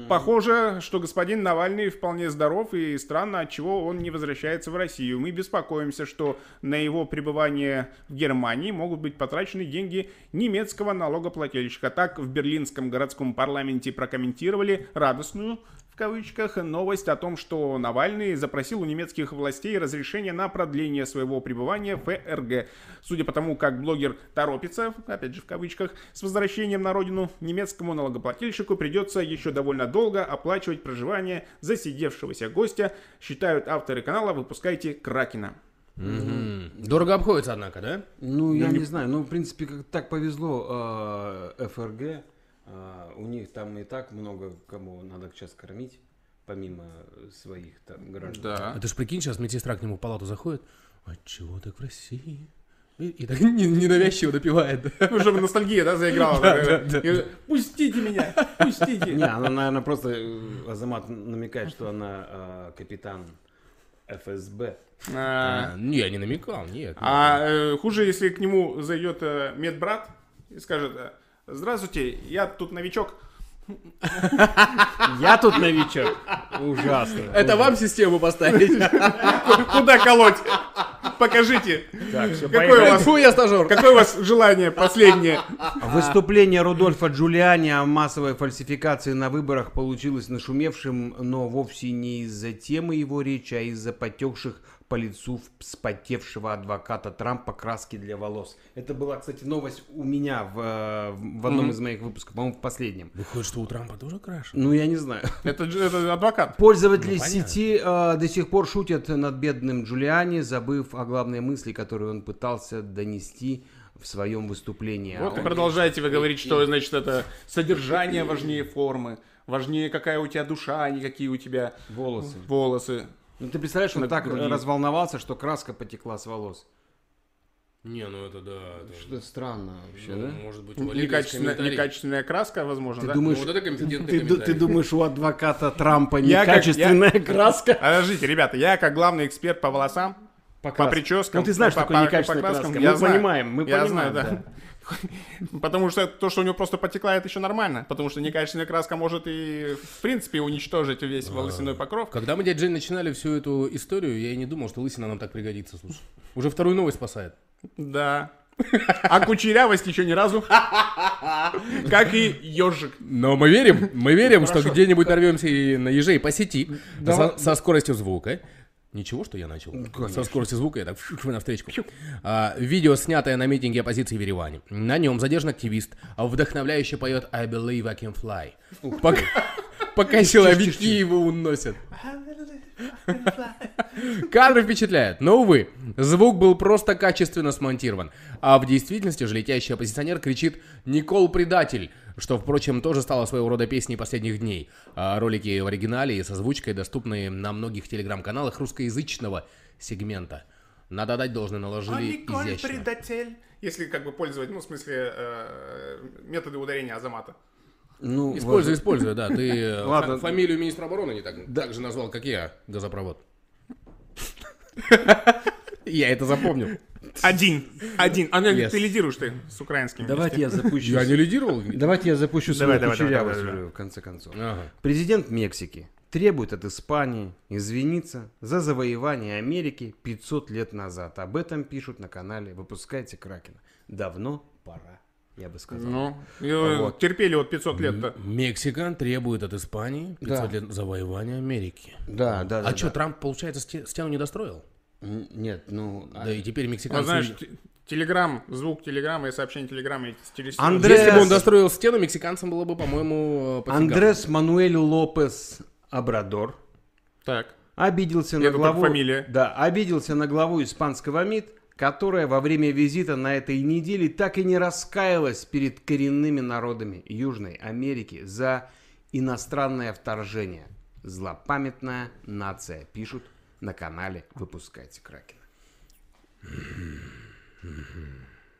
Похоже, что господин Навальный вполне здоров и странно, от чего он не возвращается в Россию. Мы беспокоимся, что на его пребывание в Германии могут быть потрачены деньги немецкого налогоплательщика. Так в берлинском городском парламенте прокомментировали радостную в кавычках новость о том, что Навальный запросил у немецких властей разрешение на продление своего пребывания в ФРГ. Судя по тому, как блогер торопится, опять же в кавычках, с возвращением на родину, немецкому налогоплательщику придется еще довольно долго оплачивать проживание засидевшегося гостя, считают авторы канала «Выпускайте Кракена». Мгм. Дорого обходится, однако, да? Ну, я не знаю. Ну, в принципе, как так повезло э, ФРГ. Э, у них там и так много кому надо сейчас кормить, помимо своих там граждан. Да. А ты ж прикинь, сейчас медсестра к нему в палату заходит. А чего так в России? И, и так не- ненавязчиво допивает. Ну, чтобы ностальгия, да, заиграла. И, Пустите меня, пустите. Не, она, наверное, просто э, Азамат намекает, что она э, капитан ФСБ. А, А, Не, я не намекал, нет. А э, хуже, если к нему зайдет э, медбрат и скажет, здравствуйте, я тут новичок. Я тут новичок. Ужасно. Это вам систему поставить? Куда колоть? Покажите. Так, все, Какой у вас, Фу, я стажер. какое у вас желание последнее? Выступление Рудольфа Джулиани о массовой фальсификации на выборах получилось нашумевшим, но вовсе не из-за темы его речи, а из-за потекших по лицу вспотевшего адвоката Трампа краски для волос. Это была, кстати, новость у меня в, э, в одном из моих выпусков, по-моему, в последнем. Выходит, что у Трампа тоже краш? Ну, я не знаю. Это, это адвокат. Пользователи Ну, понятно. сети э, до сих пор шутят над бедным Джулиани, забыв о главной мысли, которую он пытался донести в своем выступлении. А Вот и он- продолжаете вы говорить, что, значит, это содержание важнее формы, важнее какая у тебя душа, а не какие у тебя Волосы. волосы. Ну, ты представляешь, он так груди. разволновался, что краска потекла с волос. Не, ну это да. это- Что странно вообще, ну, да? Может быть, Некачественная, некачественная краска, возможно, Ты да? думаешь, Ну, вот это компетентный ты, ты комментарий. думаешь, у адвоката Трампа Я как- некачественная краска? Подождите, ребята, я как главный эксперт по волосам, по краске. прическам, Ну, ты знаешь, по- что по- такое по некачественная краскам, краска. я Мы знаю. понимаем, мы Я понимаем, знаю, да. Потому что то, что у него просто потекла, это еще нормально. Потому что некачественная краска может и, в принципе, уничтожить весь волосяной покров. Когда мы, дядя Жень, начинали всю эту историю, я и не думал, что лысина нам так пригодится, слушай. Уже вторую новость спасает. Да. А кучерявость еще ни разу. Как и ежик. Но мы верим, мы верим, что где-нибудь нарвемся и на ежей по сети со, со скоростью звука. Ничего, что я начал. Со скоростью звука я так фу, навстречу. А, видео, снятое на митинге оппозиции в Ереване. На нем задержан активист, а вдохновляюще поет I believe I can fly. Пока, пока силовики его уносят. Кадры впечатляют, но, увы, звук был просто качественно смонтирован. А в действительности же летящий оппозиционер кричит «Никол предатель», что, впрочем, тоже стало своего рода песней последних дней. А ролики в оригинале и с озвучкой доступны на многих телеграм-каналах русскоязычного сегмента. Надо дать должное, наложили изящно. предатель. Если как бы пользовать, ну, в смысле, э, методы ударения Азамата. Ну, Используй, используй, да. Ты э, Ладно. фамилию министра обороны не так, так же назвал, как я, газопровод. Я это запомнил. Один. Один. А, ну, Yes. ты лидируешь ты с украинским. Давайте я запущу... Я не лидировал? Давайте я запущу свою Давай, давай, давай, кучерявость в конце концов. Президент Мексики требует от Испании извиниться за завоевание Америки 500 лет назад. Об этом пишут на канале «Выпускайте Кракена». Давно пора, я бы сказал. Ну, Вот. терпели вот 500 лет-то. Мексика требует от Испании 500 Да. лет завоевания Америки. Да, да, да. А да. что, Трамп, получается, сте- стену не достроил? Нет, ну... а- Да и теперь Ну, мексиканцы... знаешь, т- телеграм, звук телеграмма и сообщение телеграмма и через Андре- Если бы он достроил стену, мексиканцам было бы, по-моему, пофигам. Андрес Мануэль Лопес Абрадор Так. обиделся на Это только главу... фамилия. Да, обиделся на главу испанского МИД, которая во время визита на этой неделе так и не раскаялась перед коренными народами Южной Америки за иностранное вторжение. Злопамятная нация, пишут на канале «Выпускайте Кракена».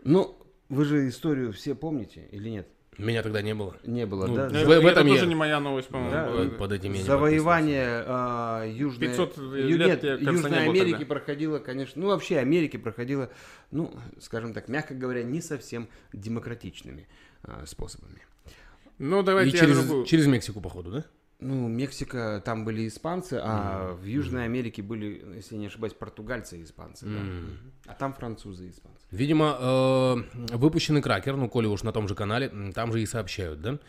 Ну, вы же историю все помните или нет? Меня тогда не было. Не было, Ну, да? В- Это, в этом это я- тоже не моя новость, по-моему. Да. Под этим я не Завоевание а, Южной, 500 Ю- лет, нет, Южной Америки тогда. проходило, конечно, ну вообще Америки проходило, ну, скажем так, мягко говоря, не совсем демократичными а, способами. Ну, И давайте я через, другую. через Мексику, походу, да? Ну, Мексика, там были испанцы, а в Южной Америке были, если не ошибаюсь, португальцы и испанцы, да. А там французы и испанцы. Видимо, э, выпущенный кракер, ну, коли уж на том же канале, там же и сообщают, да,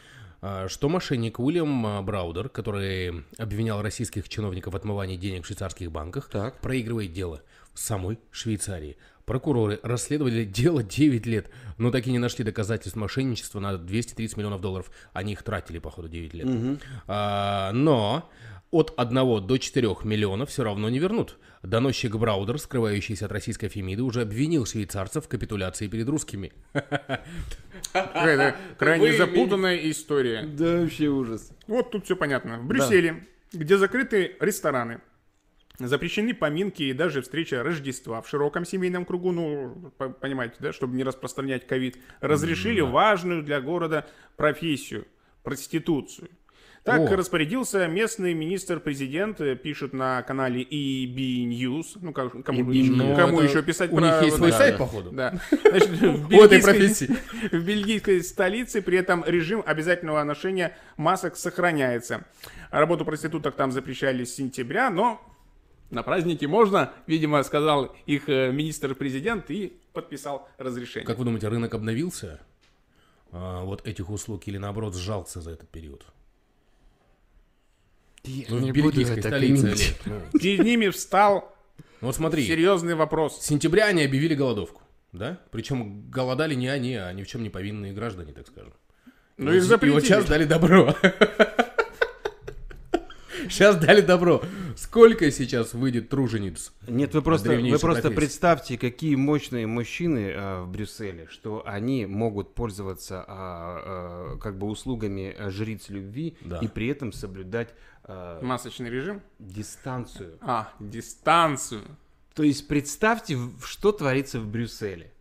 а, что мошенник Уильям а, Браудер, который обвинял российских чиновников в отмывании денег в швейцарских банках, Так. проигрывает дело в самой Швейцарии. Прокуроры расследовали дело 9 лет, но так и не нашли доказательств мошенничества на 230 миллионов долларов. Они их тратили, походу, 9 лет. А, но от 1 до 4 миллионов все равно не вернут. Доносчик Браудер, скрывающийся от российской Фемиды, уже обвинил швейцарцев в капитуляции перед русскими. Крайне запутанная история. Да, вообще ужас. Вот тут все понятно. В Брюсселе, где закрыты рестораны, запрещены поминки и даже встреча Рождества в широком семейном кругу, ну, по- понимаете, да, чтобы не распространять ковид, разрешили важную для города профессию – проституцию. Так О. распорядился местный министр-президент, э, пишет на канале EB News. Ну, как- кому, EB еще, Ну, кому это еще писать У про... них есть свой это? сайт, походу. Да. Значит, в бельгийской-. В бельгийской столице при этом режим обязательного ношения масок сохраняется. Работу проституток там запрещали с сентября, но на праздники можно, видимо, сказал их э, министр-президент и подписал разрешение. Как вы думаете, рынок обновился? а, вот этих услуг или наоборот сжался за этот период? Я Ну, в не буду это столице. ну. Перед ними встал Ну вот смотри, серьезный вопрос. с сентября они объявили голодовку, да? Причем голодали не они, а ни в чем не повинные граждане, так скажем. Ну, И И запретили. вот сейчас дали добро. Сейчас дали добро. Сколько сейчас выйдет тружениц? Нет, вы просто, вы просто профессии. представьте, какие мощные мужчины а, в Брюсселе, что они могут пользоваться а, а, как бы услугами а, жриц любви Да. и при этом соблюдать а, Масочный режим. дистанцию. А, дистанцию. То есть представьте, что творится в Брюсселе.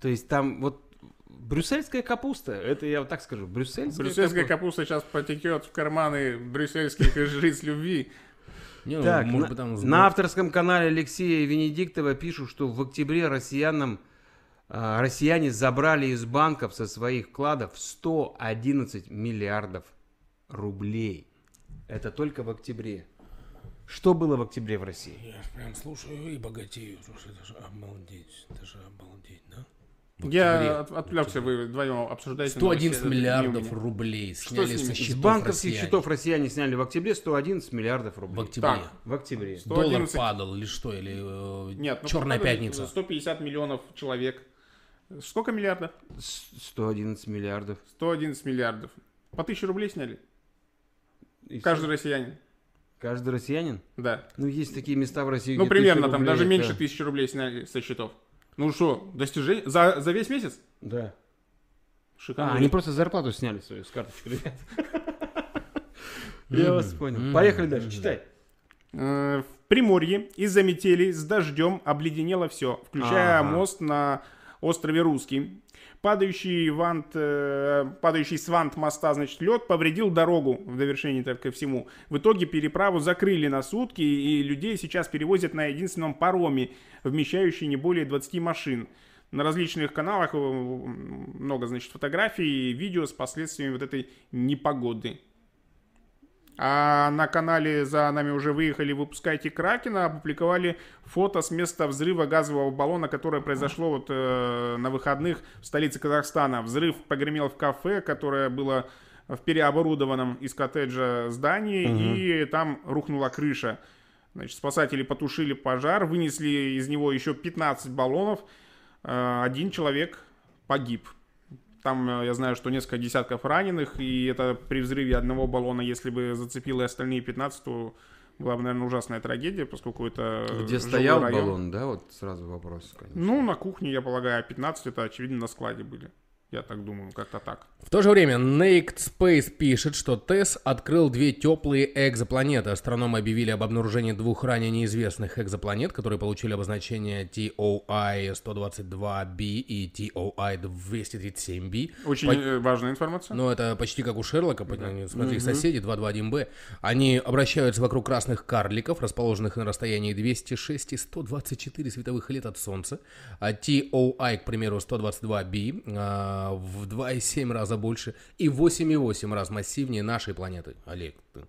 То есть там вот брюссельская капуста, это я вот так скажу, брюссельская, Брюссельская капуста. капуста сейчас потекет в карманы брюссельских жриц любви. Не, ну, Так, может на, там на авторском канале Алексея Венедиктова пишут, что в октябре россиянам, а, россияне забрали из банков со своих вкладов 111 миллиардов рублей. Это только в октябре. Что было в октябре в России? Я прям слушаю и богатею. Слушай, это же обалдеть. Это же обалдеть, да? В Я октябре. от- отвлекся, вы вдвоем обсуждаете. 111 новости, это миллиардов рублей Что сняли с со ними? С счетов банковских россияне. счетов россияне сняли в октябре 111 миллиардов в рублей. октябре. Так. В октябре. 111. Доллар падал или что? Или э, Нет, ну, Черная пятница? 150 миллионов человек. Сколько миллиардов? С- 111 миллиардов. 111 миллиардов. По 1000 рублей сняли? И Каждый всё. россиянин. Каждый россиянин? Да. Ну, есть такие места в России, Ну, примерно, 1000 там рублей даже это- меньше тысячи рублей сняли со счетов. Ну что, достижение? За, за весь месяц? Да. Шикарно. А, они просто зарплату сняли свою с карточки, ребят. Я вас понял. Поехали дальше, читай. Э, В Приморье из-за метели с дождем обледенело все, включая мост на острове Русский. Падающий, вант, э, падающий с вант моста, значит, лед повредил дорогу в довершении так ко всему. В итоге переправу закрыли на сутки, и людей сейчас перевозят на единственном пароме, вмещающий не более 20 машин. На различных каналах э, много, значит, фотографий и видео с последствиями вот этой непогоды. А на канале «За нами уже выехали, выпускайте Кракена» опубликовали фото с места взрыва газового баллона, которое произошло вот э, на выходных в столице Казахстана. Взрыв погремел в кафе, которое было в переоборудованном из коттеджа здании, и там рухнула крыша. Значит, спасатели потушили пожар, вынесли из него еще 15 баллонов. Э, Один человек погиб. Там, э, я знаю, что несколько десятков раненых, и это при взрыве одного баллона, если бы зацепило и остальные 15, то была бы, наверное, ужасная трагедия, поскольку это Где стоял район. баллон, да? Вот сразу вопрос, конечно. Ну, на кухне, я полагаю, а 15 это, очевидно, на складе были. Я так думаю, как-то так. В то же время Naked Space пишет, что ТЭС открыл две теплые экзопланеты. Астрономы объявили об обнаружении двух ранее неизвестных экзопланет, которые получили обозначение TOI-122b и TOI-237b. Очень По- э, важная информация. Ну, это почти как у Шерлока, по- смотри, соседи 221b. Они обращаются вокруг красных карликов, расположенных на расстоянии 206 и 124 световых лет от Солнца. А TOI, к примеру, 122b а, в 2,7 раза больше и 8,8 раз массивнее нашей планеты. Олег, ты-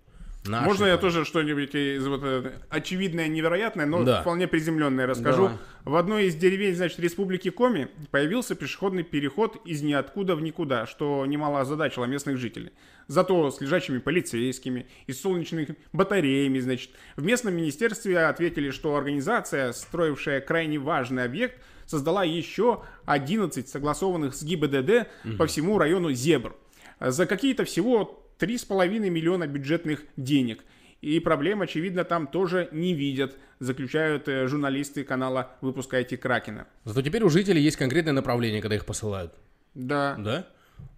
нашей Можно я тоже что-нибудь из вот э, очевидное, невероятное, но Да. вполне приземленное расскажу. Давай. В одной из деревень, значит, Республики Коми появился пешеходный переход из ниоткуда в никуда, что немало озадачило местных жителей. Зато с лежачими полицейскими и с солнечными батареями, значит. В местном министерстве ответили, что организация, строившая крайне важный объект, создала еще 11 согласованных с ГИБДД по всему району Зебр. За какие-то всего 3,5 миллиона бюджетных денег. И проблем, очевидно, там тоже не видят, заключают э, журналисты канала «Выпускайте Кракена». Зато теперь у жителей есть конкретное направление, когда их посылают. Да. Да?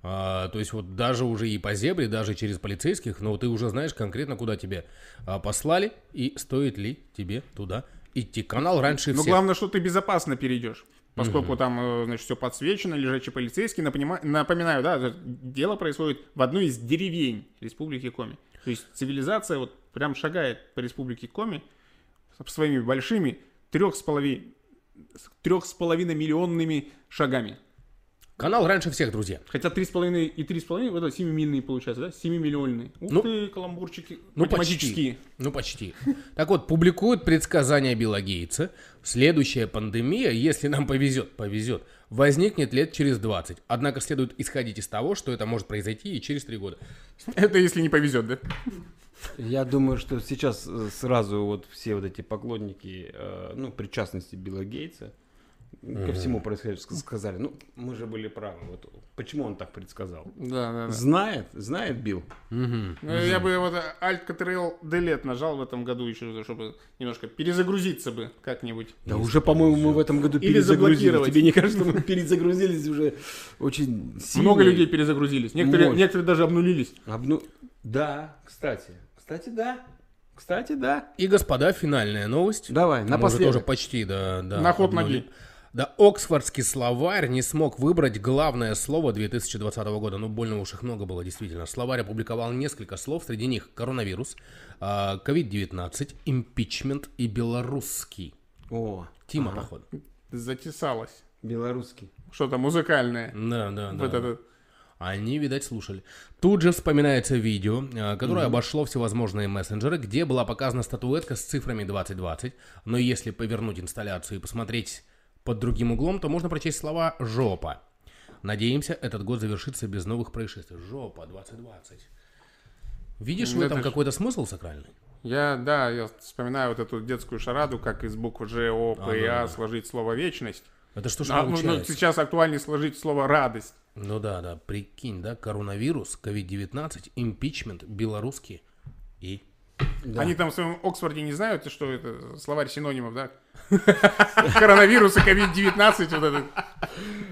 А, то есть вот даже уже и по зебре, даже через полицейских, но ты уже знаешь конкретно, куда тебе а, послали и стоит ли тебе туда идти. Канал раньше Но всех. главное, что ты безопасно перейдешь. Поскольку там, э, значит, все подсвечено, лежачий полицейский. Напомина- Напоминаю, да, дело происходит в одной из деревень Республики Коми. То есть цивилизация вот прям шагает по республике Коми своими большими трех с половиной трех с половиной миллионными шагами. Канал раньше всех, друзья. Хотя 3,5 и 3,5, это 7 мильные получается, да? 7 миллионные. Ух Ну, ты, каламбурчики Ну, математические. почти. Ну, почти. Так вот, публикуют предсказания Билла Гейтса. Следующая пандемия, если нам повезет, повезет, возникнет лет через 20. Однако следует исходить из того, что это может произойти и через 3 года. Это если не повезет, да? Я думаю, что сейчас э, сразу вот все вот эти поклонники, э, ну, причастности Билла Гейтса ко всему происходящему ск- сказали, ну, мы же были правы. Вот почему он так предсказал? Да, да, да. Знает, знает Билл. Ну, Я бы вот Alt Ctrl Delete нажал в этом году еще, чтобы немножко перезагрузиться бы как-нибудь. Да уже, по-моему, мы в этом году Или перезагрузились. заблокировать. Тебе не кажется, что мы перезагрузились уже очень сильно? Много людей перезагрузились. Некоторые, некоторые даже обнулились. Обну- Да, кстати. Кстати, да. Кстати, да. И, господа, финальная новость. Давай, Мы уже напоследок. тоже почти, да, да. На ход обнули. ноги. Да, Оксфордский словарь не смог выбрать главное слово 2020 года. Ну, больно уж их много было, действительно. Словарь опубликовал несколько слов, среди них коронавирус, а, COVID-19, импичмент и белорусский. О, Тима, походу. Затесалось. белорусский. Что-то музыкальное. Да, да, да. Вот это. Они, видать, слушали. Тут же вспоминается видео, э, которое обошло всевозможные мессенджеры, где была показана статуэтка с цифрами 2020. Но если повернуть инсталляцию и посмотреть под другим углом, то можно прочесть слова «жопа». Надеемся, этот год завершится без новых происшествий. Жопа 2020. Видишь в этом это ж- какой-то смысл сакральный? Я, да, я вспоминаю вот эту детскую шараду, как из букв Ж, О, П и А да. сложить слово вечность. Это что ж А, ну, ну, получается? сейчас актуальнее сложить слово радость. Ну да, да, прикинь, да, коронавирус, COVID-19, импичмент, белорусский и... Да. Они там в своем Оксфорде не знают, что это словарь синонимов, да? Коронавирус и COVID-19, вот это.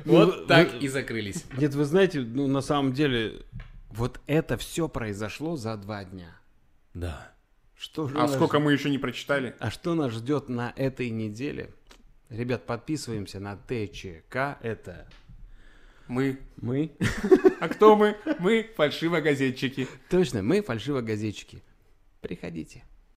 Вот Ну, так вы- и закрылись. Нет, вы знаете, ну на самом деле, вот это все произошло за два дня. Да. Что же А нас- сколько мы еще не прочитали? А что нас ждет на этой неделе? Ребят, подписываемся на ТЧК. Это Мы. мы. А кто мы? Мы фальшивогазетчики. Точно, мы фальшивогазетчики. Приходите.